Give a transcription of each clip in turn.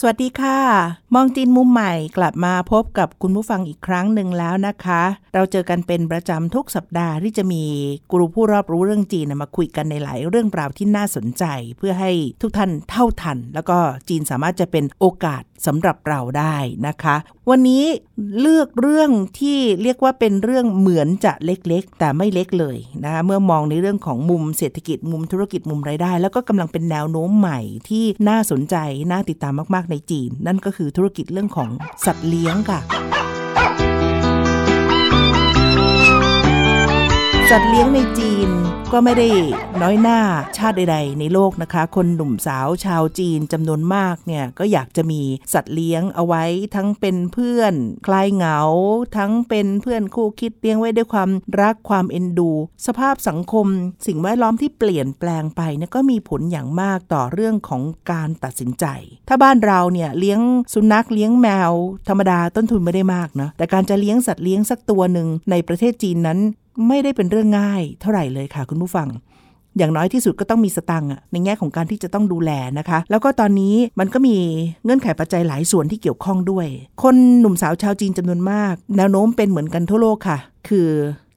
สวัสดีค่ะ มองจีนมุมใหม่กลับมาพบกับคุณผู้ฟังอีกครั้งหนึ่งแล้วนะคะ เราเจอกันเป็นประจำทุกสัปดาห์ที่จะมีกรูผู้รอบรู้เรื่องจีนมาคุยกันในหลายเรื่องราวที่น่าสนใจ เพื่อให้ทุกท่านเท่าทัน แล้วก็จีนสามารถจะเป็นโอกาสสำหรับเราได้นะคะ วันนี้เลือกเรื่องที่เรียกว่าเป็นเรื่องเหมือนจะเล็กๆ แต่ไม่เล็กเลยนะคะเมื่อมองในเรื่องของมุมเศรษฐกิจมุมธุรกิจมุมรายได้ แล้วก็กำลังเป็นแนวโน้มใหม่ที่น่าสนใจ น่าติดตามมากๆในจีน นั่นก็คือธุรกิจเรื่องของสัตว์เลี้ยงค่ะ สัตว์เลี้ยงในจีนก็ไม่ได้น้อยหน้าชาติใดๆในโลกนะคะ คนหนุ่มสาวชาวจีนจำนวนมากเนี่ยก็อยากจะมีสัตว์เลี้ยงเอาไว้ทั้งเป็นเพื่อนคลายเหงา ทั้งเป็นเพื่อนคู่คิดเลี้ยงไว้ด้วยความรักความเอ็นดู สภาพสังคม สิ่งแวดล้อมที่เปลี่ยนแปลงไปเนี่ยก็มีผลอย่างมากต่อเรื่องของการตัดสินใจ ถ้าบ้านเราเนี่ยเลี้ยงสุนัขเลี้ยงแมว ธรรมดาต้นทุนไม่ได้มากนะแต่การจะเลี้ยงสัตว์เลี้ยงสักตัวหนึ่งในประเทศจีนนั้น ไม่ได้เป็นเรื่องง่ายเท่าไหร่เลยค่ะคุณผู้ฟัง อย่างน้อยที่สุดก็ต้องมีสตังค์ในแง่ของการที่จะต้องดูแลนะคะ แล้วก็ตอนนี้มันก็มีเงื่อนไขปัจจัยหลายส่วนที่เกี่ยวข้องด้วย คนหนุ่มสาวชาวจีนจำนวนมาก แนวโน้มเป็นเหมือนกันทั่วโลกค่ะ คือ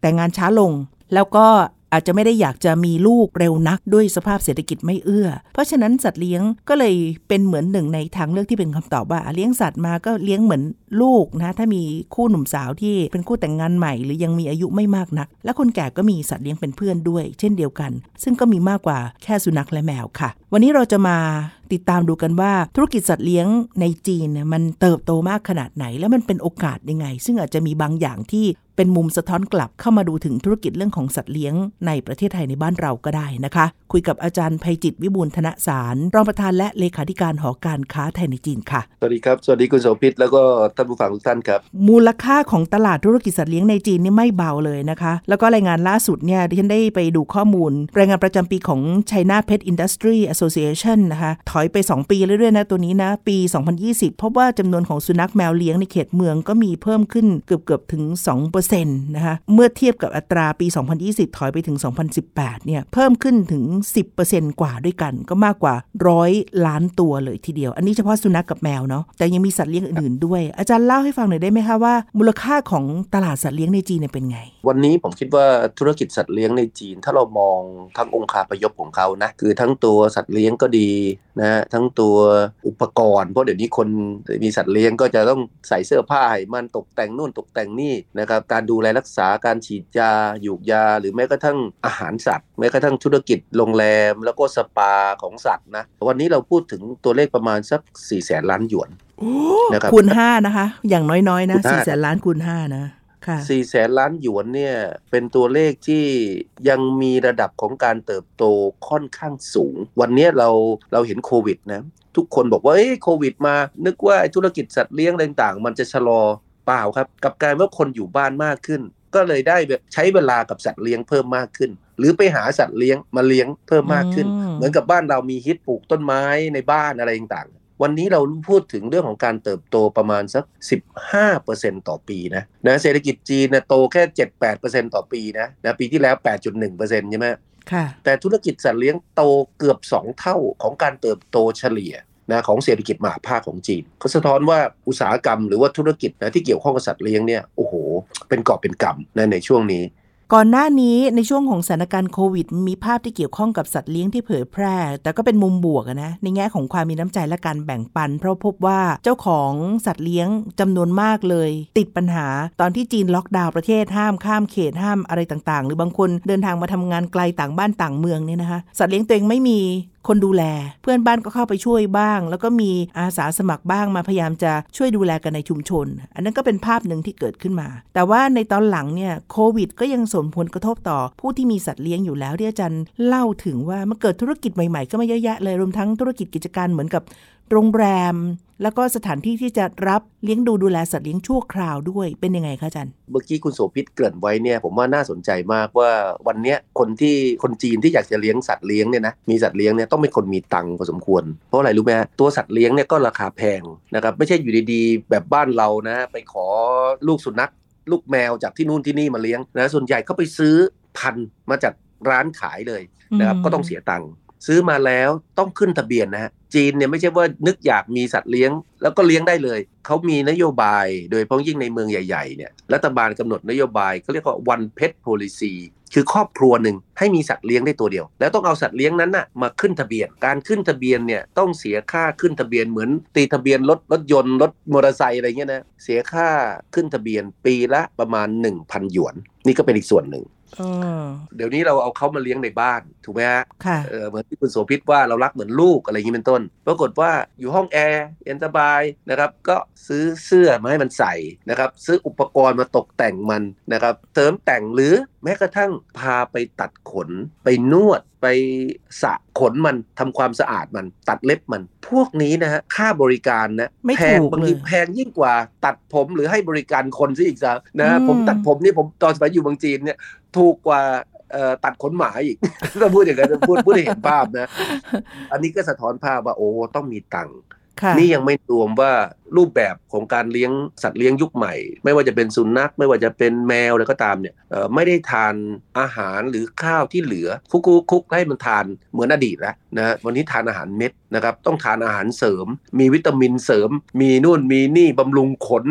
แต่งงานช้าลง แล้วก็ อาจจะไม่ได้อยากจะมีลูกเร็วนักด้วยสภาพเศรษฐกิจไม่เอื้อ เพราะฉะนั้นสัตว์เลี้ยงก็เลยเป็นเหมือนหนึ่งในทางเลือกที่เป็นคำตอบว่า เลี้ยงสัตว์มาก็เลี้ยงเหมือนลูกนะถ้ามีคู่หนุ่มสาวที่เป็นคู่แต่งงานใหม่ หรือยังมีอายุไม่มากนัก และคนแก่ก็มีสัตว์เลี้ยงเป็นเพื่อนด้วย เช่นเดียวกัน ซึ่งก็มีมากกว่าแค่สุนัขและแมวค่ะ วันนี้เราจะมาติดตามดูกันว่าธุรกิจสัตว์เลี้ยงในจีนเนี่ยมันเติบโตมากขนาดไหน แล้วมันเป็นโอกาสยังไง ซึ่งอาจจะมีบางอย่างที่เป็นมุมสะท้อนกลับเข้ามาดูถึงธุรกิจเรื่องของสัตว์เลี้ยงในประเทศไทยในบ้านเราก็ได้นะคะ คุยกับอาจารย์ภัยจิตวิบูลธนสาร รองประธานและเลขาธิการหอการค้าไทยในจีนค่ะ สวัสดีครับ สวัสดีคุณโสภิตแล้วก็ท่านผู้ฟังทุกท่านครับ มูลค่าของตลาดธุรกิจสัตว์เลี้ยงในจีนนี่ไม่เบาเลยนะคะ แล้วก็รายงานล่าสุดเนี่ยที่ฉันได้ไปดูข้อมูล รายงานประจำปีของ China Pet Industry Association นะคะถอยไป 2 ปีเรื่อยๆนะตัวนี้นะ ปี 2020 พบว่าจำนวนของสุนัขแมวเลี้ยงในเขตเมืองก็มีเพิ่มขึ้นเกือบๆถึง2%นะคะเมื่อเทียบกับอัตราปี 2020 ถอยไปถึง 2018 เนี่ยเพิ่มขึ้นถึง 10%กว่าด้วยกันก็มากกว่าร้อยล้านตัวเลยทีเดียว อันนี้เฉพาะสุนัขกกับแมวเนาะแต่ยังมีสัตว์เลี้ยงอื่นๆด้วย อาจารย์เล่าให้ฟังหน่อยได้ไหมคะว่า มูลค่าของตลาดสัตว์เลี้ยงในจีนเป็นไง วันนี้ผมคิดว่าธุรกิจสัตว์เลี้ยงในจีน ถ้าเรามองทั้งองค์คาพยพของเขานะคือทั้งตัวสัตว์เลี้ยงก็ดีนะทั้งตัวอุปกรณ์เพราะเดี๋ยวนี้คนมีสัตว์เลี้ยงก็จะต้องใส่เสื้อผ้าให้มันตกแต่งนู่นตกแต่งนี่นะครับการดูแลรักษาการฉีดยาหยูกยา หรือแม้กระทั่งอาหารสัตว์แม้กระทั่งธุรกิจโรงแรม แล้วก็สปาของสัตว์นะวันนี้เราพูดถึงตัวเลขประมาณสัก4ี่แสนล้านหยวนนะครับคูณ5นะคะ อย่างน้อยๆนะสี่แสนล้านคูณ5นะ ค่ะสี่แสนล้านหยวนเนี่ยเป็นตัวเลขที่ยังมีระดับของการเติบโตค่อนข้างสูง วันนี้เราเราเห็นโควิดนะทุกคนบอกว่าเอ้ยโควิดมา นึกว่าธุรกิจสัตว์เลี้ยงอะไรต่างๆ มันจะชะลอเปล่าครับ กับการว่าคนอยู่บ้านมากขึ้น ก็เลยได้แบบใช้เวลากับสัตว์เลี้ยงเพิ่มมากขึ้น หรือไปหาสัตว์เลี้ยงมาเลี้ยงเพิ่มมากขึ้นอืมเหมือนกับบ้านเรามีฮิตปลูกต้นไม้ในบ้านอะไรต่างๆ วันนี้เราพูดถึงเรื่องของการเติบโตประมาณสัก 15%ต่อปีนะนะเศรษฐกิจจีนนะโตแค่ 7-8%ต่อปีนะนะปีที่แล้ว 8.1%ใช่ไหมค่ะแต่ธุรกิจสัตว์เลี้ยงโตเกือบ 2 เท่าของการเติบโตเฉลี่ยนะของเศรษฐกิจมหาภาคของจีนเขาสะท้อนว่าอุตสาหกรรมหรือว่าธุรกิจนะที่เกี่ยวข้องกับสัตว์เลี้ยงเนี่ยโอ้โห เป็นกอบเป็นกำนะในช่วงนี้ ก่อนหน้านี้ในช่วงของสถานการณ์โควิด มีภาพที่เกี่ยวข้องกับสัตว์เลี้ยงที่เผยแพร่ แต่ก็เป็นมุมบวกนะในแง่ของความมีน้ำใจและการแบ่งปัน เพราะพบว่าเจ้าของสัตว์เลี้ยงจำนวนมากเลย ติดปัญหาตอนที่จีนล็อกดาวน์ประเทศห้ามข้ามเขตห้ามอะไรต่างๆ หรือบางคนเดินทางมาทำงานไกลต่างบ้านต่างเมืองเนี่ยนะคะสัตว์เลี้ยงตัวเองไม่มีคนดูแล เพื่อนบ้านก็เข้าไปช่วยบ้าง แล้วก็มีอาสาสมัครบ้างมาพยายามจะช่วยดูแลกันในชุมชน อันนั้นก็เป็นภาพหนึ่งที่เกิดขึ้นมา แต่ว่าในตอนหลังเนี่ยโควิด ก็ยังส่งผลกระทบต่อผู้ที่มีสัตว์เลี้ยงอยู่แล้วที่อาจารย์เล่าถึงว่ามันเกิดธุรกิจใหม่ๆ ก็มาเยอะแยะเลยรวมทั้งธุรกิจกิจการเหมือนกับ โรงแรม แล้วก็สถานที่ที่จะรับเลี้ยงดูดูแลสัตว์เลี้ยงชั่วคราวด้วยเป็นยังไงคะอาจารย์เมื่อกี้คุณโสภิตเกริ่นไว้เนี่ยผมว่าน่าสนใจมากว่าวันเนี้ยคนที่คนจีนที่อยากจะเลี้ยงสัตว์เลี้ยงเนี่ยนะมีสัตว์เลี้ยงเนี่ยต้องเป็นคนมีตังค์พอสมควร เพราะอะไรรู้ไหมฮะตัวสัตว์เลี้ยงเนี่ยก็ราคาแพงนะครับไม่ใช่อยู่ดีๆ แบบบ้านเรานะไปขอลูกสุนัขลูกแมวจากที่นู่นที่นี่มาเลี้ยงนะส่วนใหญ่เขาไปซื้อพันธุ์มาจากร้านขายเลยนะครับอืมก็ต้องเสียตังค์ ซื้อมาแล้วต้องขึ้นทะเบียนนะฮะจีนเนี่ยไม่ใช่ว่านึกอยากมีสัตว์เลี้ยง แล้วก็เลี้ยงได้เลย เขามีนโยบาย โดยเฉพาะยิ่งในเมืองใหญ่ๆเนี่ยรัฐบาลกำหนดนโยบายเขาเรียกว่า one pet policy คือครอบครัวหนึ่งให้มีสัตว์เลี้ยงได้ตัวเดียว แล้วต้องเอาสัตว์เลี้ยงนั้นน่ะมาขึ้นทะเบียน การขึ้นทะเบียนเนี่ยต้องเสียค่าขึ้นทะเบียนเหมือน ตีทะเบียนรถรถยนต์รถมอเตอร์ไซค์อะไรเงี้ยนะเสียค่าขึ้นทะเบียนปีละประมาณ 1,000 หยวน นี่ก็เป็นอีกส่วนหนึ่ง เดี๋ยวนี้เราเอาเขามาเลี้ยงในบ้านถูกไหมฮะค่ะเออเหมือนที่คุณโสภิตว่าเรารักเหมือนลูกอะไรอย่างนี้เป็นต้น ปรากฏว่าอยู่ห้องแอร์เย็นสบายนะครับก็ซื้อเสื้อมาให้มันใส่นะครับซื้ออุปกรณ์มาตกแต่งมันนะครับเสริมแต่งหรือ แม้กระทั่งพาไปตัดขน ไปนวดไปสระขนมันทำความสะอาดมัน ตัดเล็บมัน พวกนี้นะฮะค่าบริการนะไม่แพงถูกบางทีเลยแพงยิ่งกว่า ตัดผมหรือให้บริการคนซะอีกซะนะฮะอืมผมตัดผมนี่ผมตอนสมัยอยู่เมืองจีนเนี่ยถูกกว่าเอ่อตัดขนหมาอีกถ้าพูดอย่างนั้นพูดพูดให้เห็นภาพนะ อันนี้ก็สะท้อนภาพว่าโอ้ต้องมีตังค์ค่ะ นี่ยังไม่รวมว่ารูปแบบของการเลี้ยงสัตว์เลี้ยงยุคใหม่ ไม่ว่าจะเป็นสุนัขไม่ว่าจะเป็นแมวอะไรก็ตามเนี่ยเอ่อไม่ได้ทานอาหารหรือข้าวที่เหลือคุกคุกๆให้มันทานเหมือนอดีตแล้วนะวันนี้ทานอาหารเม็ดนะครับต้องทานอาหารเสริม มีวิตามินเสริม มีนู่นมีนี่บำรุงขน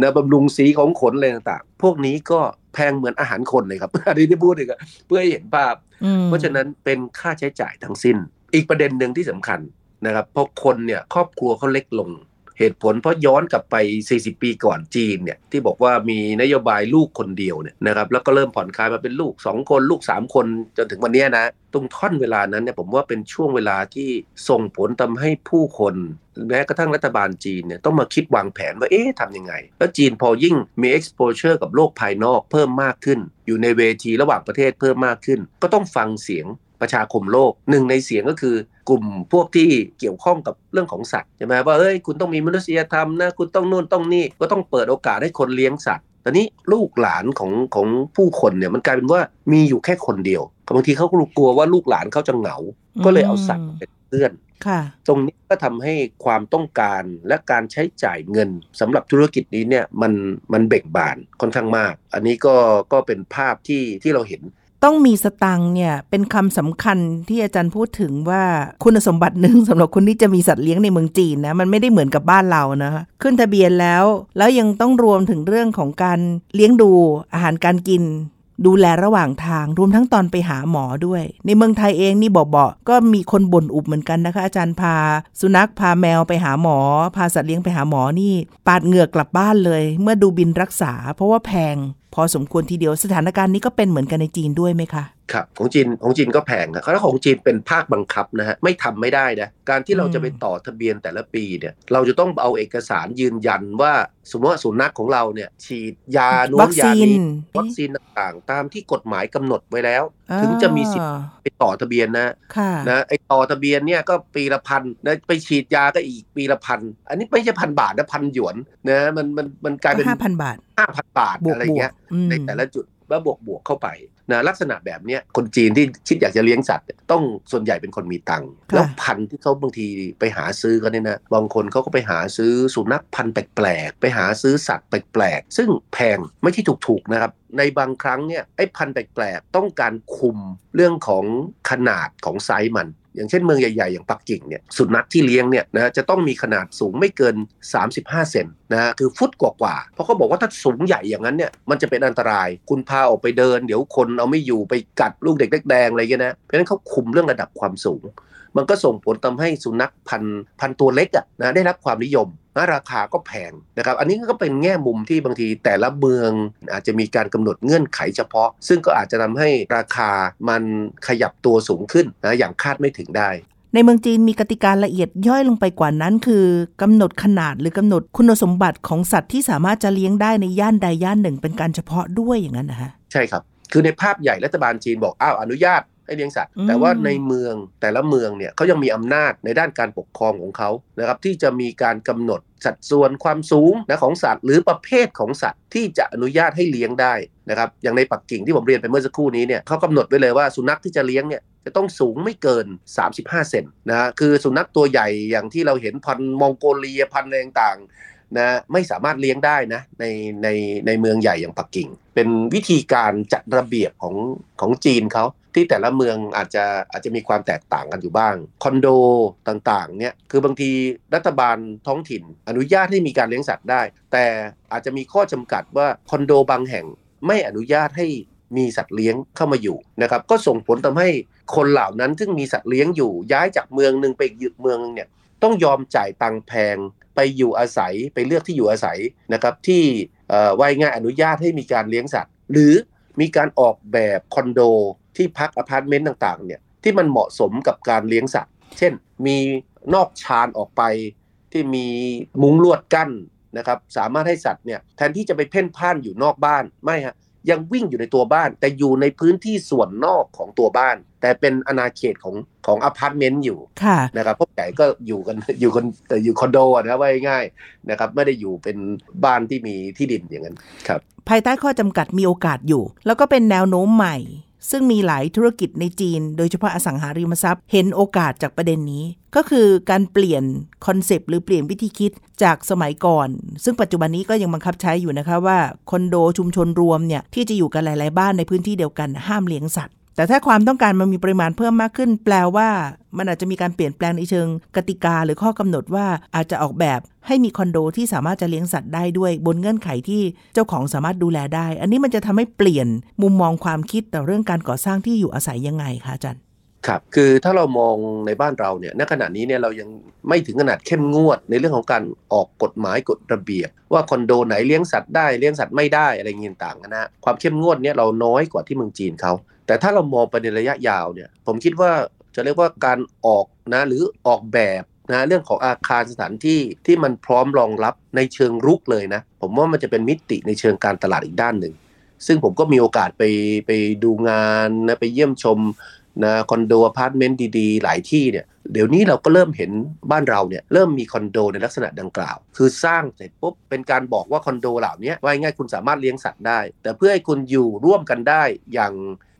นะบำรุงสีของขนอะไรต่างๆ พวกนี้ก็แพงเหมือนอาหารคนเลยครับอันนี้ที่พูดเลยครับเพื่อให้เห็นภาพอืมเพราะฉะนั้นเป็นค่าใช้จ่ายทั้งสิ้น อีกประเด็นหนึ่งที่สำคัญ นะครับเพราะคนเนี่ยครอบครัวเขาเล็กลง เหตุผลเพราะย้อนกลับไป 40 ปีก่อนจีนเนี่ยที่บอกว่ามีนโยบายลูกคนเดียวเนี่ยนะครับแล้วก็เริ่มผ่อนคลายมาเป็นลูก 2 คนลูก 3 คนจนถึงวันนี้นะตรงท่อนเวลานั้นเนี่ยผมว่าเป็นช่วงเวลาที่ส่งผลทำให้ผู้คนแม้กระทั่งรัฐบาลจีนเนี่ยต้องมาคิดวางแผนว่าเอ๊ะทำยังไง แล้วจีนพอยิ่งมี exposure กับโลกภายนอกเพิ่มมากขึ้น อยู่ในเวทีระหว่างประเทศเพิ่มมากขึ้น ก็ต้องฟังเสียง ประชาคมโลกหนึ่งในเสียงก็คือกลุ่มพวกที่เกี่ยวข้องกับเรื่องของสัตว์ใช่ไหมว่าเอ้ยคุณต้องมีมนุษยธรรมนะคุณต้องนู่นต้องนี่ก็ต้องเปิดโอกาสให้คนเลี้ยงสัตว์ตอนนี้ลูกหลานของของผู้คนเนี่ยมันกลายเป็นว่ามีอยู่แค่คนเดียวบางทีเขาก็กลัวว่าลูกหลานเขาจะเหงา ก็เลยเอาสัตว์มาเป็นเพื่อนค่ะตรงนี้ก็ทำให้ความต้องการและการใช้จ่ายเงินสำหรับธุรกิจนี้เนี่ยมันมันเบ่งบานค่อนข้างมาก อันนี้ก็ก็เป็นภาพที่ที่เราเห็น ต้องมีสตังเนี่ยเป็นคำสำคัญที่อาจารย์พูดถึงว่าคุณสมบัติหนึ่งสำหรับคนที่จะมีสัตว์เลี้ยงในเมืองจีนนะมันไม่ได้เหมือนกับบ้านเรานะคะขึ้นทะเบียนแล้ว แล้วยังต้องรวมถึงเรื่องของการเลี้ยงดูอาหารการกิน ดูแลระหว่างทางรวมทั้งตอนไปหาหมอด้วย ในเมืองไทยเองนี่บอกๆก็มีคนบ่นอุบเหมือนกันนะคะ อาจารย์พา สุนัขพาแมวไปหาหมอ พาสัตว์เลี้ยงไปหาหมอนี่ ปาดเหงื่อกลับบ้านเลย เมื่อดูบินรักษา เพราะว่าแพง พอสมควรทีเดียวสถานการณ์นี้ก็เป็นเหมือนกันในจีนด้วยไหมคะ ครับของจีนของจีนก็แพงครับแล้วของจีนเป็นภาคบังคับนะฮะไม่ทำไม่ได้นะการที่เราอืมจะไปต่อทะเบียนแต่ละปีเนี่ยเราจะต้องเอาเอกสารยืนยันว่าสมมติว่าสุนัขของเราเนี่ยฉีดยานู้วันคยาซีนนี้วัคซีนต่างๆ ตามที่กฎหมายกำหนดไว้แล้ว ถึงจะมีสิทธิ์อ่าไปต่อทะเบียนนะค่ะนะไอต่อทะเบียนเนี่ยก็ปีละพันนะไปฉีดยาก็อีกปีละพันอันนี้ไม่ใช่พันบาทนะพันหยวนนะมันมันมันกลายเป็นห้าพันบาทห้าพันบาทบวกอะไรบวเงี้กยอืมในแต่ละจุดแล้วบวกบวกเข้าไป นะลักษณะแบบเนี้ยคนจีนที่คิดอยากจะเลี้ยงสัตว์เนี่ยต้องส่วนใหญ่เป็นคนมีตังค์ค่ะแล้วพันธุ์ที่เขาบางทีไปหาซื้อกันเนี่ยนะบางคนเขาก็ไปหาซื้อสุนัขพันธุ์แปลกๆไปหาซื้อสัตว์แปลกๆซึ่งแพงไม่ใช่ถูกๆนะครับในบางครั้งเนี่ยไอ้พันธุ์แปลกๆต้องการคุมเรื่องของขนาดของไซส์มัน อย่างเช่นเมืองใหญ่ๆ อย่างปักกิ่งเนี่ยสุนัขที่เลี้ยงเนี่ยนะจะต้องมีขนาดสูงไม่เกิน 35 เซนนะฮะคือฟุตกว่าๆเพราะเขาบอกว่าถ้าสูงใหญ่อย่างนั้นเนี่ยมันจะเป็นอันตราย คุณพาออกไปเดิน เดี๋ยวคนเอาไม่อยู่ไปกัดลูกเด็กเล็กแดงอะไรเงี้ยนะเพราะฉะนั้นเขาคุมเรื่องระดับความสูง มันก็ส่งผลทำให้สุนัขพันพันตัวเล็กอะนะได้รับความนิยม นะราคาก็แพงนะครับ อันนี้ก็เป็นแง่มุมที่บางทีแต่ละเมืองอาจจะมีการกำหนดเงื่อนไขเฉพาะ ซึ่งก็อาจจะทำให้ราคามันขยับตัวสูงขึ้นนะอย่างคาดไม่ถึงได้ ในเมืองจีนมีกติกาละเอียดย่อยลงไปกว่านั้น คือกำหนดขนาดหรือกำหนดคุณสมบัติของสัตว์ที่สามารถจะเลี้ยงได้ในย่านใดย่านหนึ่งเป็นการเฉพาะด้วยอย่างนั้นนะคะใช่ครับคือในภาพใหญ่รัฐบาลจีนบอกอ้าวอนุญาตให้ให้ เลี้ยงสัตว์อืมแต่ว่าในเมืองแต่ละเมืองเนี่ยเขายังมีอำนาจในด้านการปกครองของเขานะครับที่จะมีการกำหนดสัดส่วนความสูงนะของสัตว์ หรือประเภทของสัตว์ที่จะอนุญาตให้เลี้ยงได้นะครับอย่างในปักกิ่งที่ผมเรียนไปเมื่อสักครู่นี้เนี่ยเขากำหนดไว้เลยว่าสุนัขที่จะเลี้ยงเนี่ยจะต้องสูงไม่เกิน 35 เซนนะฮะคือสุนัขตัวใหญ่อย่างที่เราเห็นพันธุ์มองโกเลียพันธุ์อะไรต่างๆนะไม่สามารถเลี้ยงได้นะในในในเมืองใหญ่อย่างปักกิ่ง เป็นวิธีการจัดระเบียบของของจีนเขา ที่แต่ละเมืองอาจจะอาจจะมีความแตกต่างกันอยู่บ้าง คอนโดต่างๆเนี่ยคือบางทีรัฐบาลท้องถิ่น อนุญาตให้มีการเลี้ยงสัตว์ได้ แต่อาจจะมีข้อจำกัดว่าคอนโดบางแห่งไม่อนุญาตให้มีสัตว์เลี้ยงเข้ามาอยู่นะครับก็ส่งผลทำให้คนเหล่านั้นซึ่งมีสัตว์เลี้ยงอยู่ย้ายจากเมืองหนึ่งไปอีกเมืองหนึ่งเนี่ยต้องยอมจ่ายตังแพงไปอยู่อาศัยไปเลือกที่อยู่อาศัยนะครับที่ว่าง่ายอนุญาตให้มีการเลี้ยงสัตว์ หรือมีการออกแบบคอนโด ที่พักอพาร์ตเมนต์ต่างๆเนี่ยที่มันเหมาะสมกับการเลี้ยงสัตว์ เช่น มีนอกชานออกไปที่มีมุ้งลวดกั้นนะครับสามารถให้สัตว์เนี่ยแทนที่จะไปเพ่นพ่านอยู่นอกบ้านไม่ฮะยังวิ่งอยู่ในตัวบ้าน แต่อยู่ในพื้นที่ส่วนนอกของตัวบ้าน แต่เป็นอาณาเขตของของอพาร์ตเมนต์อยู่ค่ะนะครับส่วนใหญ่ก็อยู่กันอยู่กันแต่อยู่คอนโดอะนะว่าง่ายๆนะครับไม่ได้อยู่เป็นบ้านที่มีที่ดินอย่างนั้นครับภายใต้ข้อจำกัดมีโอกาสอยู่ แล้วก็เป็นแนวโน้มใหม่ ซึ่งมีหลายธุรกิจในจีน โดยเฉพาะอสังหาริมทรัพย์ เห็นโอกาสจากประเด็นนี้ ก็คือการเปลี่ยน concept หรือเปลี่ยนวิธีคิดจากสมัยก่อน ซึ่งปัจจุบันนี้ก็ยังบังคับใช้อยู่นะคะว่าคอนโดชุมชนรวมเนี่ยที่จะอยู่กันหลาย ๆ บ้านในพื้นที่เดียวกันห้ามเลี้ยงสัตว์ แต่ถ้าความต้องการมันมีปริมาณเพิ่มมากขึ้น แปลว่า มันอาจจะมีการเปลี่ยนแปลงในเชิงกติกาหรือข้อกำหนดว่าอาจจะออกแบบให้มีคอนโดที่สามารถจะเลี้ยงสัตว์ได้ด้วยบนเงื่อนไขที่เจ้าของสามารถดูแลได้ อันนี้มันจะทำให้เปลี่ยนมุมมองความคิดต่อเรื่องการก่อสร้างที่อยู่อาศัยยังไงคะอาจารย์ครับ คือถ้าเรามองในบ้านเราเนี่ยณขณะนี้เนี่ยเรายังไม่ถึงขนาดเข้มงวดในเรื่องของการออกกฎหมายกฎระเบียบ ว่าคอนโดไหนเลี้ยงสัตว์ได้เลี้ยงสัตว์ไม่ได้อะไรเงี้ยต่างๆนะฮะความเข้มงวดเนี่ยเราน้อยกว่าที่เมืองจีนเขา แต่ถ้าเรามองไปในระยะยาวเนี่ย ผมคิดว่าจะเรียกว่าการออกนะหรือออกแบบนะเรื่องของอาคารสถานที่ที่มันพร้อมรองรับในเชิงรุกเลยนะ ผมว่ามันจะเป็นมิติในเชิงการตลาดอีกด้านหนึ่ง ซึ่งผมก็มีโอกาสไปไปดูงานนะไปเยี่ยมชมนะคอนโดอพาร์ตเมนต์ดีๆ หลายที่เนี่ยเดี๋ยวนี้เราก็เริ่มเห็นบ้านเราเนี่ยเริ่มมีคอนโดในลักษณะดังกล่าว คือสร้างเสร็จปุ๊บเป็นการบอกว่าคอนโดเหล่านี้ว่าง่ายคุณสามารถเลี้ยงสัตว์ได้ แต่เพื่อให้คุณอยู่ร่วมกันได้อย่าง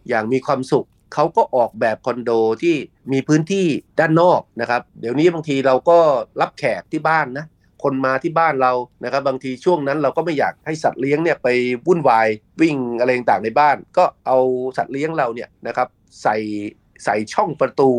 อย่างมีความสุขเขาก็ออกแบบคอนโดที่มีพื้นที่ด้านนอกนะครับ เดี๋ยวนี้บางทีเราก็รับแขกที่บ้านนะคนมาที่บ้านเรานะครับ บางทีช่วงนั้นเราก็ไม่อยากให้สัตว์เลี้ยงเนี่ยไปวุ่นวายวิ่งอะไรต่างๆในบ้าน ก็เอาสัตว์เลี้ยงเราเนี่ยนะครับใส่ใส่ช่องประตู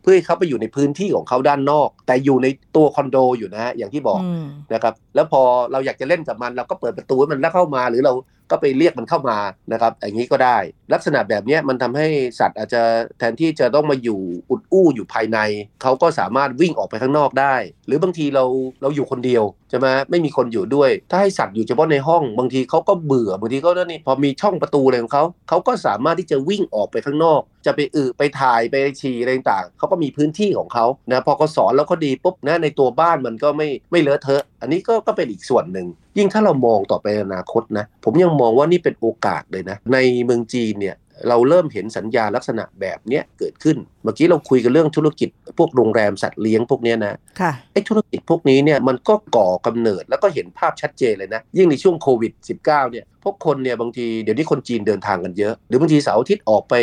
เพื่อให้เขาไปอยู่ในพื้นที่ของเขาด้านนอก แต่อยู่ในตัวคอนโดอยู่นะฮะอย่างที่บอกอืมนะครับ แล้วพอเราอยากจะเล่นกับมันเราก็เปิดประตูให้มันแล้วเข้ามาหรือเราก็ไปเรียกมันเข้ามานะครับอย่างนี้ก็ได้ ลักษณะแบบนี้มันทำให้สัตว์อาจจะแทนที่จะต้องมาอยู่อุดอู้อยู่ภายใน เขาก็สามารถวิ่งออกไปข้างนอกได้ หรือบางทีเราเราอยู่คนเดียวใช่ไหมไม่มีคนอยู่ด้วย ถ้าให้สัตว์อยู่เฉพาะในห้อง บางทีเขาก็เบื่อบางทีก็นี่พอมีช่องประตูอะไรของเขาเขาก็สามารถที่จะวิ่งออกไปข้างนอก จะไปอึไปถ่ายไปฉี่อะไรต่างๆเขาก็มีพื้นที่ของเขานะพอเขาสอนแล้วเขาดีปุ๊บนะในตัวบ้านมันก็ไม่ไม่เลอะเทอะ อันนี้ก็ก็เป็นอีกส่วนหนึ่ง ยิ่งถ้าเรามองต่อไปในอนาคตนะ ผมยังมองว่านี่เป็นโอกาสเลยนะ ในเมืองจีนเนี่ยเราเริ่มเห็นสัญญาลักษณะแบบเนี้ยเกิดขึ้น เมื่อกี้เราคุยกันเรื่องธุรกิจพวกโรงแรมสัตว์เลี้ยงพวกเนี้ยนะค่ะไอ้ธุรกิจพวกนี้เนี่ยมันก็ก่อกำเนิดแล้วก็เห็นภาพชัดเจนเลยนะ ยิ่งในช่วงโควิด -19 เนี่ย พวกคนเนี่ยบางทีเดี๋ยวนี้คนจีนเดินทางกันเยอะ หรือบางทีเสาร์อาทิตย์ออกไป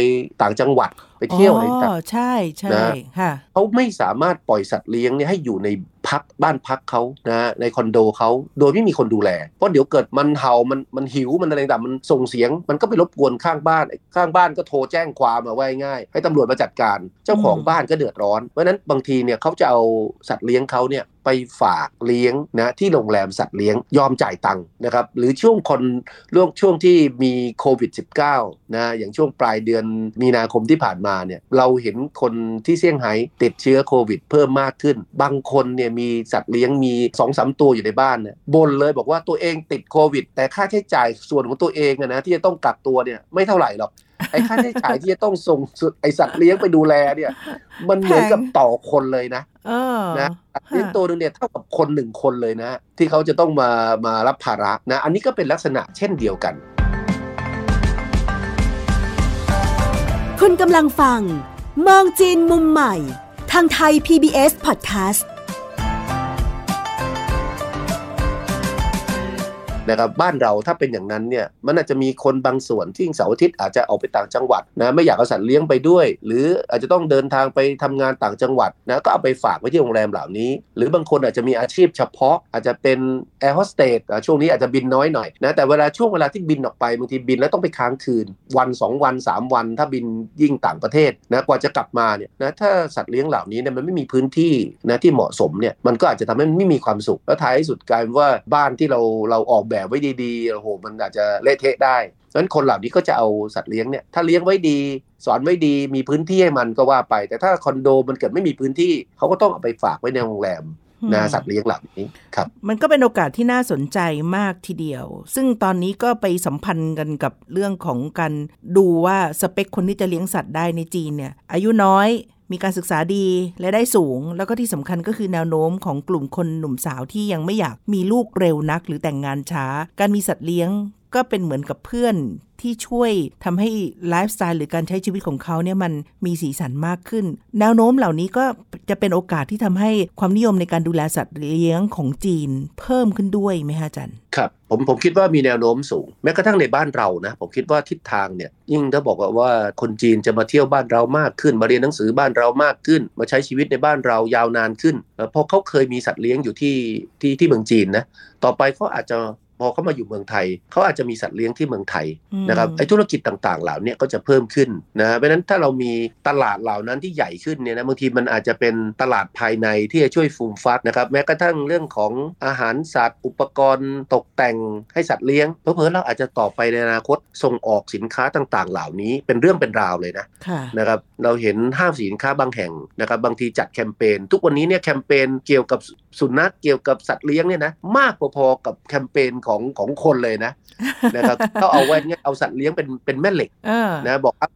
ต่างจังหวัดไปเที่ยวอะไรต่างอ๋อใช่ใช่นะค่ะเขาไม่สามารถปล่อยสัตว์เลี้ยงเนี่ยให้อยู่ในพักบ้านพักเขานะในคอนโดเขาโดยไม่มีคนดูแล เพราะเดี๋ยวเกิดมันเห่ามันมันหิวมันอะไรต่างมันส่งเสียง มันก็ไปรบกวนข้างบ้านข้างบ้านก็โทรแจ้งความมาไว้ง่าย ให้ตำรวจมาจัดการ เจ้าของอืมบ้านก็เดือดร้อนเพราะฉะนั้นบางทีเนี่ยเขาจะเอาสัตว์เลี้ยงเขาเนี่ยไปฝากเลี้ยงนะที่โรงแรมสัตว์เลี้ยงยอมจ่ายตังค์นะครับหรือช่วงคนช่วงช่วงที่มีโควิด -19 นะอย่างช่วงปลายเดือนมีนาคมที่ผ่านมาเนี่ยเราเห็นคนที่เซี่ยงไฮ้ติดเชื้อโควิด เพิ่มมากขึ้น บางคนเนี่ยมีสัตว์เลี้ยงมี2อสตัวอยู่ในบ้านเนี่ยบ่นเลยบอกว่าตัวเองติดโควิด แต่ค่าใช้จ่ายส่วนของตัวเองนะที่จะต้องกักตัวเนี่ยไม่เท่าไหร่หรอก ไอ้ค่าใช้จ่ายที่จะต้องส่งไอสัตว์เลี้ยงไปดูแลเนี่ย มันเหมือนกับต่อคนเลยนะเออนะเลี้ยงตัวหนึงเนี่ยเท่ากับคนหนึ่งคนเลยนะ ที่เขาจะต้องมามารับภาระนะ อันนี้ก็เป็นลักษณะเช่นเดียวกัน คุณกำลังฟัง มองจีนมุมใหม่ ทางไทย PBS Podcast นะครับบ้านเราถ้าเป็นอย่างนั้นเนี่ยมันอาจจะมีคนบางส่วนที่เสาร์อาทิตย์อาจจะออกไปต่างจังหวัดนะไม่อยากเอาสัตว์เลี้ยงไปด้วย หรืออาจจะต้องเดินทางไปทำงานต่างจังหวัดนะก็เอาไปฝากไว้ที่โรงแรมเหล่านี้ หรือบางคนอาจจะมีอาชีพเฉพาะ อาจจะเป็นแอร์โฮสเตสช่วงนี้อาจจะบินน้อยหน่อยนะแต่เวลาช่วงเวลาที่บินออกไปบางทีบินแล้วต้องไปค้างคืน วัน 2 วัน 3 วัน ถ้าบินยิ่งต่างประเทศนะกว่าจะกลับมาเนี่ยนะถ้าสัตว์เลี้ยงเหล่านี้เนี่ยมันไม่มีพื้นที่นะที่เหมาะสมเนี่ยมันก็อาจจะทำให้มันไม่มีความสุขแล้วท้ายสุดกลายเป็นว่าบ้านที่เราเราออกแบบไว้ดีๆโอ้โหมันอาจจะเละเทะได้เพราะฉะนั้นคนเหล่านี้ก็จะเอาสัตว์เลี้ยงเนี่ยถ้าเลี้ยงไว้ดี สอนไว้ดีมีพื้นที่ให้มันก็ว่าไป แต่ถ้าคอนโดมันเกิดไม่มีพื้นที่เขาก็ต้องเอาไปฝากไว้ในโรงแรมนะสัตว์เลี้ยงเหล่านี้ครับ มันก็เป็นโอกาสที่น่าสนใจมากทีเดียว ซึ่งตอนนี้ก็ไปสัมพันธ์กันกับเรื่องของการดูว่าสเปคคนที่จะเลี้ยงสัตว์ได้ในจีนเนี่ย อายุน้อย มีการศึกษาดีและได้สูง แล้วก็ที่สำคัญก็คือแนวโน้มของกลุ่มคนหนุ่มสาวที่ยังไม่อยากมีลูกเร็วนัก หรือแต่งงานช้า การมีสัตว์เลี้ยง ก็เป็นเหมือนกับเพื่อนที่ช่วยทำให้ไลฟ์สไตล์หรือการใช้ชีวิตของเขาเนี่ยมันมีสีสันมากขึ้น แนวโน้มเหล่านี้ก็จะเป็นโอกาสที่ทำให้ความนิยมในการดูแลสัตว์เลี้ยงของจีนเพิ่มขึ้นด้วยไหมฮะจันครับผมผมคิดว่ามีแนวโน้มสูง แม้กระทั่งในบ้านเรานะ ผมคิดว่าทิศทางเนี่ยยิ่งถ้าบอกว่าคนจีนจะมาเที่ยวบ้านเรามากขึ้น มาเรียนหนังสือบ้านเรามากขึ้น มาใช้ชีวิตในบ้านเรายาวนานขึ้นเพราะเขาเคยมีสัตว์เลี้ยงอยู่ที่ที่ที่เมืองจีนนะต่อไปเขาอาจจะ พอเขามาอยู่เมืองไทยเขาอาจจะมีสัตว์เลี้ยงที่เมืองไทยนะครับไอ้ธุรกิจต่างๆ เหล่านี้ก็จะเพิ่มขึ้นนะเพราะฉะนั้นถ้าเรามีตลาดเหล่านั้นที่ใหญ่ขึ้นเนี่ยนะบางทีมันอาจจะเป็นตลาดภายในที่จะช่วยฟูมฟักนะครับแม้กระทั่งเรื่องของอาหารสัตว์อุปกรณ์ ตกแต่งให้สัตว์เลี้ยงเพอเพอเราอาจจะต่อไปในอนาคตส่งออกสินค้าต่างๆ เหล่านี้เป็นเรื่องเป็นราวเลยนะนะครับเราเห็นห้างสินค้าบางแห่งนะครับบางทีจัดแคมเปญทุกวันนี้เนี่ยแคมเปญเกี่ยวกับสุนัขเกี่ยวกับสัตว์เลี้ยงเนี่ยนะมากพอๆกับแคมเปญของของคนเลยนะนะครับก็เอาไว้เนี่ยเอาสัตว์เลี้ยงเป็นเป็นแม่เหล็กนะบอกว่า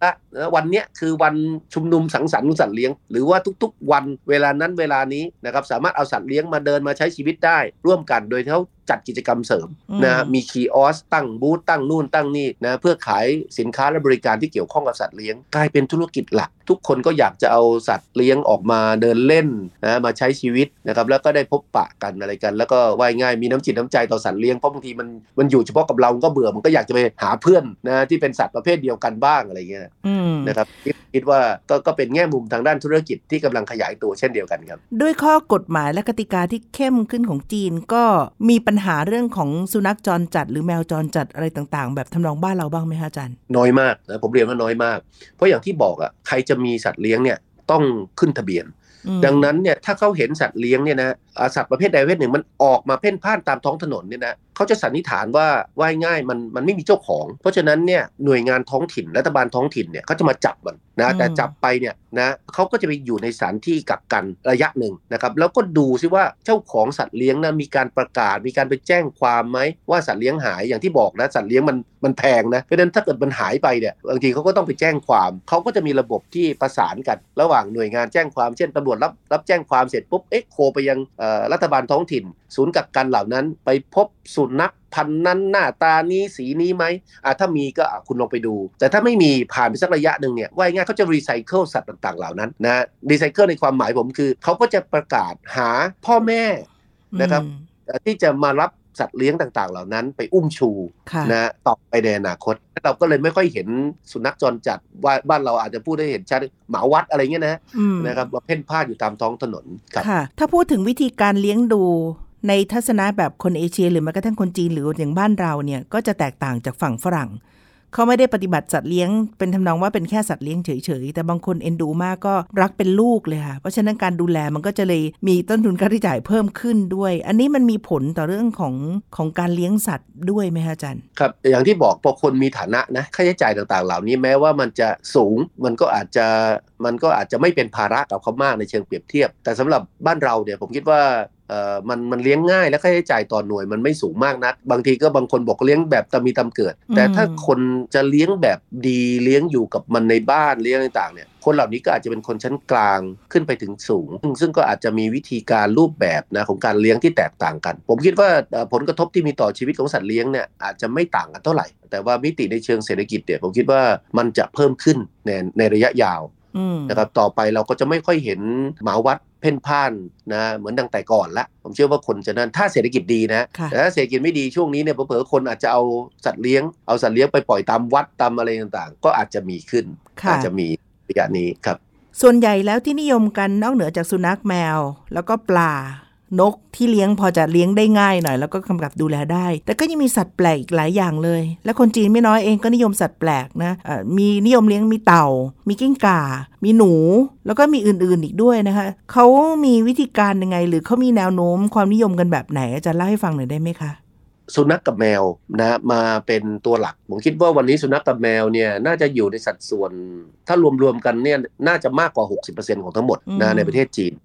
วันเนี้ยคือวันชุมนุมสังสรรค์ของสัตว์เลี้ยง หรือว่าทุกๆ วันเวลานั้นเวลานี้นะครับสามารถเอาสัตว์เลี้ยงมาเดินมาใช้ชีวิตได้ร่วมกันโดยเขา จัดกิจกรรมเสริมนะมีคีออสตั้งบูธตั้งนู่นตั้งนี่นะเพื่อขายสินค้าและบริการที่เกี่ยวข้องกับสัตว์เลี้ยงกลายเป็นธุรกิจหลัก ทุกคนก็อยากจะเอาสัตว์เลี้ยงออกมาเดินเล่นนะมาใช้ชีวิตนะครับแล้วก็ได้พบปะกันอะไรกัน แล้วก็ว่ายง่ายมีน้ำจิตน้ำใจต่อสัตว์เลี้ยงเพราะบางทีมันมันอยู่เฉพาะกับเราก็เบื่อมันก็อยากจะไปหาเพื่อนนะที่เป็นสัตว์ประเภทเดียวกันบ้างอะไรเงี้ยนะครับคิดว่าก็ก็เป็นแง่มุมทางด้านธุรกิจที่กำลังขยายตัวเช่นเดียวกันครับด้วยข้อกฎหมายและกติกาที่เข้มขึ้นของจีนก็มีปัญหาเรื่องของสุนัขจรจัด หรือแมวจรจัดอะไรต่างๆ แบบทำนองบ้านเราบ้างไหมคะอาจารย์ น้อยมากนะผมเรียนว่าน้อยมาก เพราะอย่างที่บอกอะใครจะมีสัตว์เลี้ยงเนี่ยต้องขึ้นทะเบียน ดังนั้นเนี่ยถ้าเขาเห็นสัตว์เลี้ยงเนี่ยนะ สัตว์ประเภทใดประเภทหนึ่งมันออกมาเพ่นพ่านตามท้องถนนเนี่ยนะเขาจะสันนิษฐานว่าว่ายง่ายมันมันไม่มีเจ้าของ เพราะฉะนั้นเนี่ยหน่วยงานท้องถิ่นรัฐบาลท้องถิ่นเนี่ยเขาจะมาจับมันนะแต่จับไปเนี่ยนะเขาก็จะไปอยู่ในสถานที่กักกันระยะหนึ่งนะครับแล้วก็ดูซิว่าเจ้าของสัตว์เลี้ยงนั้นมีการประกาศ มีการไปแจ้งความไหมว่าสัตว์เลี้ยงหายอย่างที่บอกนะสัตว์เลี้ยงมันมันแพงนะเพราะฉะนั้นถ้าเกิดมันหายไปเนี่ยบางทีเขาก็ต้องไปแจ้งความเขาก็จะมีระบบที่ประสานกัน ระหว่างหน่วยงานแจ้งความเช่นตำรวจรับรับแจ้งความเสร็จปุ๊บเอ็กโคไปยังรัฐบาลท้องถิ่น ศูนย์กักกันเหล่านั้นไปพบสุนัขพันนั้นหน้าตานี้สีนี้ไหมอ่าถ้ามีก็คุณลองไปดู แต่ถ้าไม่มีผ่านไปสักระยะหนึ่งเนี่ยว่าง่ายเขาจะรีไซเคิลสัตว์ต่างๆเหล่านั้นนะรีไซเคิลในความหมายผมคือ เขาก็จะประกาศหาพ่อแม่นะครับที่จะมารับ สัตว์เลี้ยงต่างๆ เหล่านั้นไปอุ้มชูนะต่อไปในอนาคต เราก็เลยไม่ค่อยเห็นสุนัขจรจัดว่าบ้านเราอาจจะพูดได้เห็นชัดหมาวัดอะไรเงี้ยนะนะครับมาเพ่นพ่านอยู่ตามท้องถนนครับถ้าพูดถึงวิธีการเลี้ยงดูในทัศนะแบบคนเอเชีย หรือแม้กระทั่งคนจีนหรืออย่างบ้านเราเนี่ยก็จะแตกต่างจากฝั่งฝรั่ง เขาไม่ได้ปฏิบัติสัตว์เลี้ยง เป็นทำนองว่าเป็นแค่สัตว์เลี้ยงเฉยๆ แต่บางคนเอ็นดูมากก็รักเป็นลูกเลยค่ะ เพราะฉะนั้นการดูแลมันก็จะเลยมีต้นทุนค่าใช้จ่ายเพิ่มขึ้นด้วย อันนี้มันมีผลต่อเรื่องของของการเลี้ยงสัตว์ด้วยไหมคะอาจารย์ครับ อย่างที่บอกพอคนมีฐานะนะค่าใช้จ่ายต่างๆ เหล่านี้แม้ว่ามันจะสูงมันก็อาจจะมันก็อาจจะไม่เป็นภาระกับเขามากในเชิงเปรียบเทียบ แต่สำหรับบ้านเราเนี่ยผมคิดว่า เอ่อมันมันเลี้ยงง่ายและค่าใช้จ่ายต่อหน่วยมันไม่สูงมากนัก บางทีก็บางคนบอกเลี้ยงแบบตามีตำเกิด แต่ถ้าคนจะเลี้ยงแบบดีเลี้ยงอยู่กับมันในบ้านเลี้ยงต่างๆเนี่ยคนเหล่านี้ก็อาจจะเป็นคนชั้นกลางขึ้นไปถึงสูง ซึ่งซึ่งก็อาจจะมีวิธีการรูปแบบนะของการเลี้ยงที่แตกต่างกัน ผมคิดว่าเอ่อผลกระทบที่มีต่อชีวิตของสัตว์เลี้ยงเนี่ยอาจจะไม่ต่างกันเท่าไหร่ แต่ว่ามิติในเชิงเศรษฐกิจเนี่ยผมคิดว่ามันจะเพิ่มขึ้นในในระยะยาวอืม นะครับต่อไปเราก็จะไม่ค่อยเห็นหมาวัดเพ่นพ่านนะเหมือนดังแต่ก่อนละผมเชื่อว่าคนจะนั่นถ้าเศรษฐกิจดีนะค่ะแต่ถ้าเศรษฐกิจไม่ดีช่วงนี้เนี่ยเผลอๆคนอาจจะเอาสัตว์เลี้ยงเอาสัตว์เลี้ยงไปปล่อยตามวัดตามอะไรต่างๆ ก็อาจจะมีขึ้นค่ะอาจจะมีระยะนี้ครับ ส่วนใหญ่แล้วที่นิยมกันนอกเหนือจากสุนัขแมว แล้วก็ปลา นกที่เลี้ยงพอจะเลี้ยงได้ง่ายหน่อยแล้วก็กำกับดูแลได้ แต่ก็ยังมีสัตว์แปลกอีกหลายอย่างเลย และคนจีนไม่น้อยเองก็นิยมสัตว์แปลกนะเอ่อมีนิยมเลี้ยงมีเต่า มีกิ้งก่า มีหนู แล้วก็มีอื่นๆอีกด้วยนะคะเขามีวิธีการยังไง หรือเขามีแนวโน้มความนิยมกันแบบไหนอาจารย์เล่าให้ฟังหน่อยได้ไหมคะสุนัขกับแมวนะมาเป็นตัวหลัก ผมคิดว่าวันนี้สุนัขกับแมวเนี่ยน่าจะอยู่ในสัดส่วน ถ้ารวมๆกันเนี่ยน่าจะมากกว่า 60%ของทั้งหมดอืนะมในประเทศจีนค่ะเอ่อ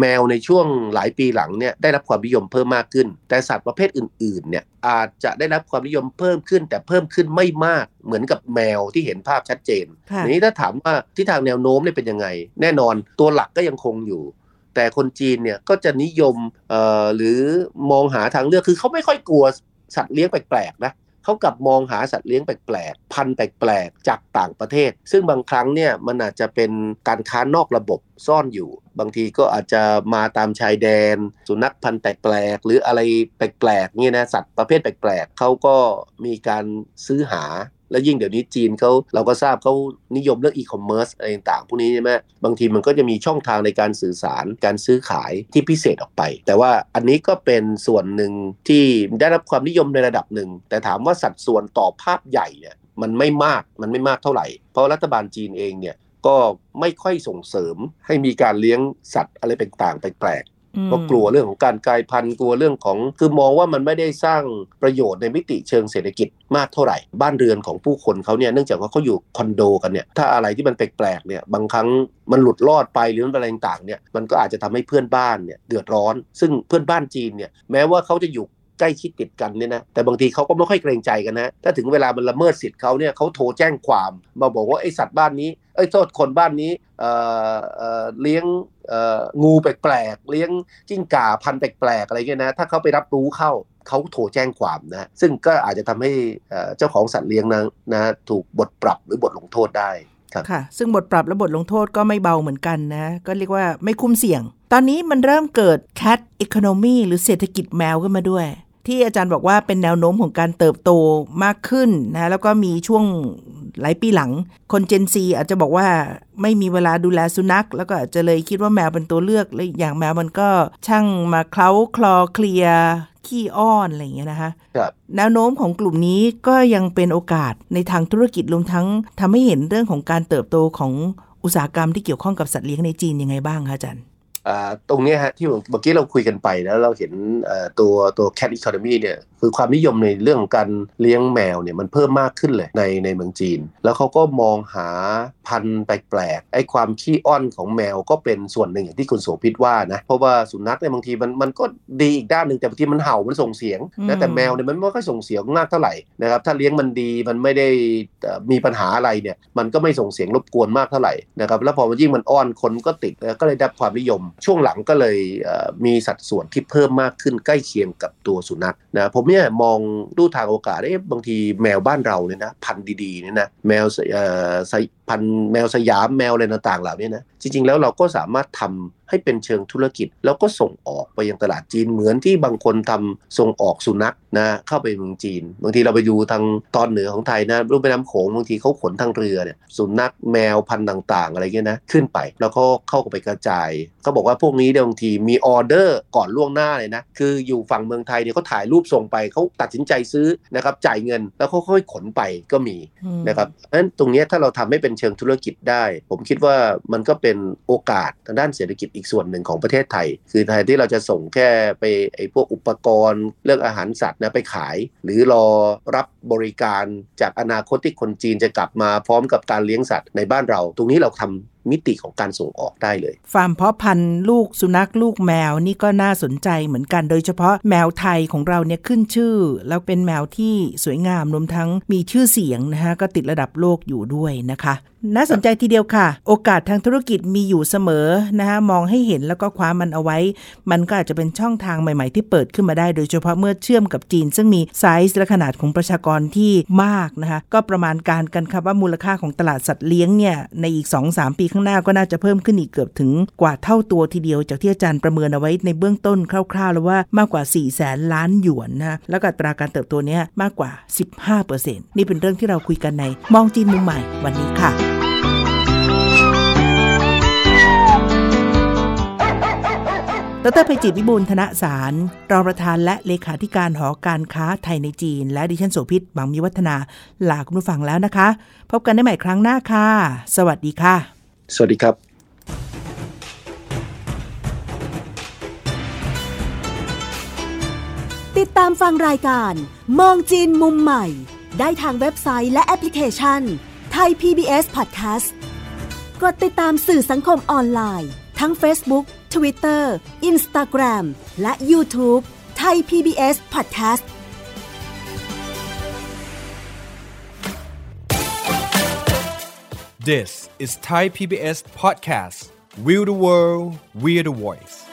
แมวในช่วงหลายปีหลังเนี่ยได้รับความนิยมเพิ่มมากขึ้น แต่สัตว์ประเภทอื่นๆเนี่ยอาจจะได้รับความนิยมเพิ่มขึ้น แต่เพิ่มขึ้นไม่มากเหมือนกับแมวที่เห็นภาพชัดเจนค่ะทีนี้ถ้าถามว่าที่ทางแนวโน้มเนี่ยเป็นยังไง แน่นอนตัวหลักก็ยังคงอยู่ แต่คนจีนเนี่ยก็จะนิยมเอ่อหรือมองหาทางเลือกคือเขาไม่ค่อยกลัวสัตว์เลี้ยงแปลกๆนะ เขากลับมองหาสัตว์เลี้ยงแปลกๆ พันธุ์แปลกๆ จากต่างประเทศ ซึ่งบางครั้งเนี่ยมันอาจจะเป็นการค้านอกระบบซ่อนอยู่ บางทีก็อาจจะมาตามชายแดน สุนัขพันธุ์แปลกๆ หรืออะไรแปลกๆเนี่ยนะสัตว์ประเภทแปลกๆเขาก็มีการซื้อหา และยิ่งเดี๋ยวนี้จีนเขาเราก็ทราบเขานิยมเรื่องอีคอมเมิร์ซอะไรต่างๆพวกนี้ใช่ไหมบางทีมันก็จะมีช่องทางในการสื่อสารการซื้อขายที่พิเศษออกไป แต่ว่าอันนี้ก็เป็นส่วนหนึ่งที่ได้รับความนิยมในระดับหนึ่ง แต่ถามว่าสัดส่วนต่อภาพใหญ่เนี่ยมันไม่มากมันไม่มากเท่าไหร่ เพราะรัฐบาลจีนเองเนี่ยก็ไม่ค่อยส่งเสริมให้มีการเลี้ยงสัตว์อะไรต่างๆแปลก ๆอืมเพรากลัวเรื่องของการกลายพันธุ์กลัวเรื่องของ คือมองว่ามันไม่ได้สร้างประโยชน์ในมิติเชิงเศรษฐกิจมากเท่าไหร่ บ้านเรือนของผู้คนเขาเนี่ยเนื่องจากว่าเขาอยู่คอนโดกันเนี่ยถ้าอะไรที่มันแปลกๆเนี่ยบางครั้งมันหลุดรอดไปหรือมันอะไรต่างๆเนี่ยมันก็อาจจะทำให้เพื่อนบ้านเนี่ยเดือดร้อน ซึ่งเพื่อนบ้านจีนเนี่ยแม้ว่าเขาจะอยู่ ใกล้ชิดติดกันเนี่ยนะแต่บางทีเขาก็ไม่ค่อยเกรงใจกันนะถ้าถึงเวลามันละเมิดสิทธิ์เขาเนี่ยเขาโทรแจ้งความมาบอกว่าไอสัตว์บ้านนี้ไอโทษคนบ้านนี้เอ่อเอ่อเลี้ยงเอ่องูแปลกๆเลี้ยงจิ้งก่าพันแปลกๆอะไรเงี้ยนะถ้าเขาไปรับรู้เข้าเขาโทรแจ้งความนะซึ่งก็อาจจะทำให้เอ่อเจ้าของสัตว์เลี้ยงนะนะถูกบทปรับหรือบทลงโทษได้ครับค่ะ ซึ่งบทปรับและบทลงโทษก็ไม่เบาเหมือนกันนะ ก็เรียกว่าไม่คุ้มเสี่ยง ตอนนี้มันเริ่มเกิด cat economy หรือเศรษฐกิจแมวขึ้นมาด้วย ที่อาจารย์บอกว่าเป็นแนวโน้มของการเติบโตมากขึ้นนะแล้วก็มีช่วงหลายปีหลัง คนเจนซีอาจจะบอกว่าไม่มีเวลาดูแลสุนัข แล้วก็อาจจะเลยคิดว่าแมวเป็นตัวเลือกและอีกอย่างแมวมันก็ช่างมาเคล้าคลอเคลียร์ขี้อ้อนอะไรอย่างเงี้ยนะคะครับแนวโน้มของกลุ่มนี้ก็ยังเป็นโอกาสในทางธุรกิจรวมทั้งทำให้เห็นเรื่องของการเติบโตของอุตสาหกรรมที่เกี่ยวข้องกับสัตว์เลี้ยงในจีนยังไงบ้างคะอาจารย์อ่า ตรงเนี้ยฮะที่เมื่อกี้เราคุยกันไปแล้วเราเห็นเอ่อตัวตัว cat economy เนี่ยคือความนิยมในเรื่องของการเลี้ยงแมวเนี่ยมันเพิ่มมากขึ้นเลยในในเมืองจีน แล้วเขาก็มองหาพันธุ์แปลกๆไอ้ความขี้อ้อนของแมวก็เป็นส่วนหนึ่งอย่างที่คุณโสภิตว่านะเพราะว่าสุนัขเนี่ยบางทีมันมันก็ดีอีกด้านหนึ่งแต่บางทีมันเห่ามันส่งเสียงอืนะมแต่แมวเนี่ยมันไม่ค่อยส่งเสียงมากเท่าไหร่นะครับถ้าเลี้ยงมันดีมันไม่ได้เอ่อมีปัญหาอะไรเนี่ยมันก็ไม่ส่งเสียงรบกวนมากเท่าไหร่นะครับแล้วพอมันยิ่งมันอ้อนคนก็ติดแล้วก็เลยได้รับความนิยมช่วงหลังก็เลยมีสัดส่วนที่เพิ่มมากขึ้นใกล้เคียงกับตัวสุนัขนะผมเนี่ยมองดูทางโอกาสเอ๊ะบางทีแมวบ้านเราเนี่ยนะพันธุ์ดีๆเนี่ยนะแมวพันธุ์แมวสยามแมวอะไรต่างๆเหล่านี้นะจริงๆแล้วเราก็สามารถทำ ให้เป็นเชิงธุรกิจ แล้วก็ส่งออกไปยังตลาดจีนเหมือนที่บางคนทำส่งออกสุนัขนะเข้าไปเมืองจีน บางทีเราไปดูทางตอนเหนือของไทยนะรูปแม่น้ำโขงบางทีเขาขนทางเรือเนี่ยสุนัขแมวพันธุ์ต่าง ๆ อะไรเงี้ยนะขึ้นไปแล้วก็เข้าไปกระจายเขาบอกว่าพวกนี้เนี่ยบางทีมีออเดอร์ก่อนล่วงหน้าเลยนะคืออยู่ฝั่งเมืองไทยเนี่ยเขาถ่ายรูปส่งไปเขาตัดสินใจซื้อนะครับจ่ายเงินแล้วเขาค่อยๆขนไปก็มีอืมนะครับเพราะฉะนั้นตรงเนี้ยถ้าเราทำให้เป็นเชิงธุรกิจได้ ผมคิดว่ามันก็เป็นโอกาสทางด้านเศรษฐกิจอีกีกส่วนหนึ่งของประเทศไทย คือแทนที่เราจะส่งแค่ไปไอ้พวกอุปกรณ์เรื่องอาหารสัตว์นะไปขาย หรือรอรับบริการจากอนาคตที่คนจีนจะกลับมาพร้อมกับการเลี้ยงสัตว์ในบ้านเรา ตรงนี้เราทำมิติของการส่งออกได้เลย ฟาร์มเพาะพันธุ์ลูกสุนัขลูกแมวนี่ก็น่าสนใจเหมือนกันโดยเฉพาะแมวไทยของเราเนี่ยขึ้นชื่อ แล้วเป็นแมวที่สวยงามรวมทั้งมีชื่อเสียงนะคะก็ติดระดับโลกอยู่ด้วยนะคะน่าสนใจทีเดียวค่ะ โอกาสทางธุรกิจมีอยู่เสมอนะคะมองให้เห็นแล้วก็คว้ามันเอาไว้ มันก็อาจจะเป็นช่องทางใหม่ ๆ ที่เปิดขึ้นมาได้ โดยเฉพาะเมื่อเชื่อมกับจีน ซึ่งมีไซส์และขนาดของประชากรที่มากนะคะก็ประมาณการกันครับว่ามูลค่าของตลาดสัตว์เลี้ยงเนี่ยในอีก 2-3 ปีข้างหน้าก็น่าจะเพิ่มขึ้นอีกเกือบถึงกว่าเท่าตัวทีเดียว จากที่อาจารย์ประเมินเอาไว้ในเบื้องต้นคร่าวๆแล้วว่ามากกว่า4แสนล้านหยวนนะแล้วก็ตราการเติบโตเนี้ยมากกว่า 15%นี่เป็นเรื่องที่เราคุยกันในมองจีนมุมใหม่วันนี้ค่ะ ดรภัยจิตวิบูลย์ธนสาร รองประธานและเลขาธิการหอการค้าไทยในจีน และดิฉันโสภิตบังมีวัฒนาลาคุณผู้ฟังแล้วนะคะ พบกันได้ใหม่ครั้งหน้าค่ะ สวัสดีค่ะ สวัสดีครับ ติดตามฟังรายการ มองจีนมุมใหม่ ได้ทางเว็บไซต์และแอปพลิเคชันไทย PBS Podcast กดติดตามสื่อสังคมออนไลน์ ทั้ง Facebook Twitter Instagram และ YouTube ไทย PBS Podcast This is Thai PBS Podcast. We the world, we the voice.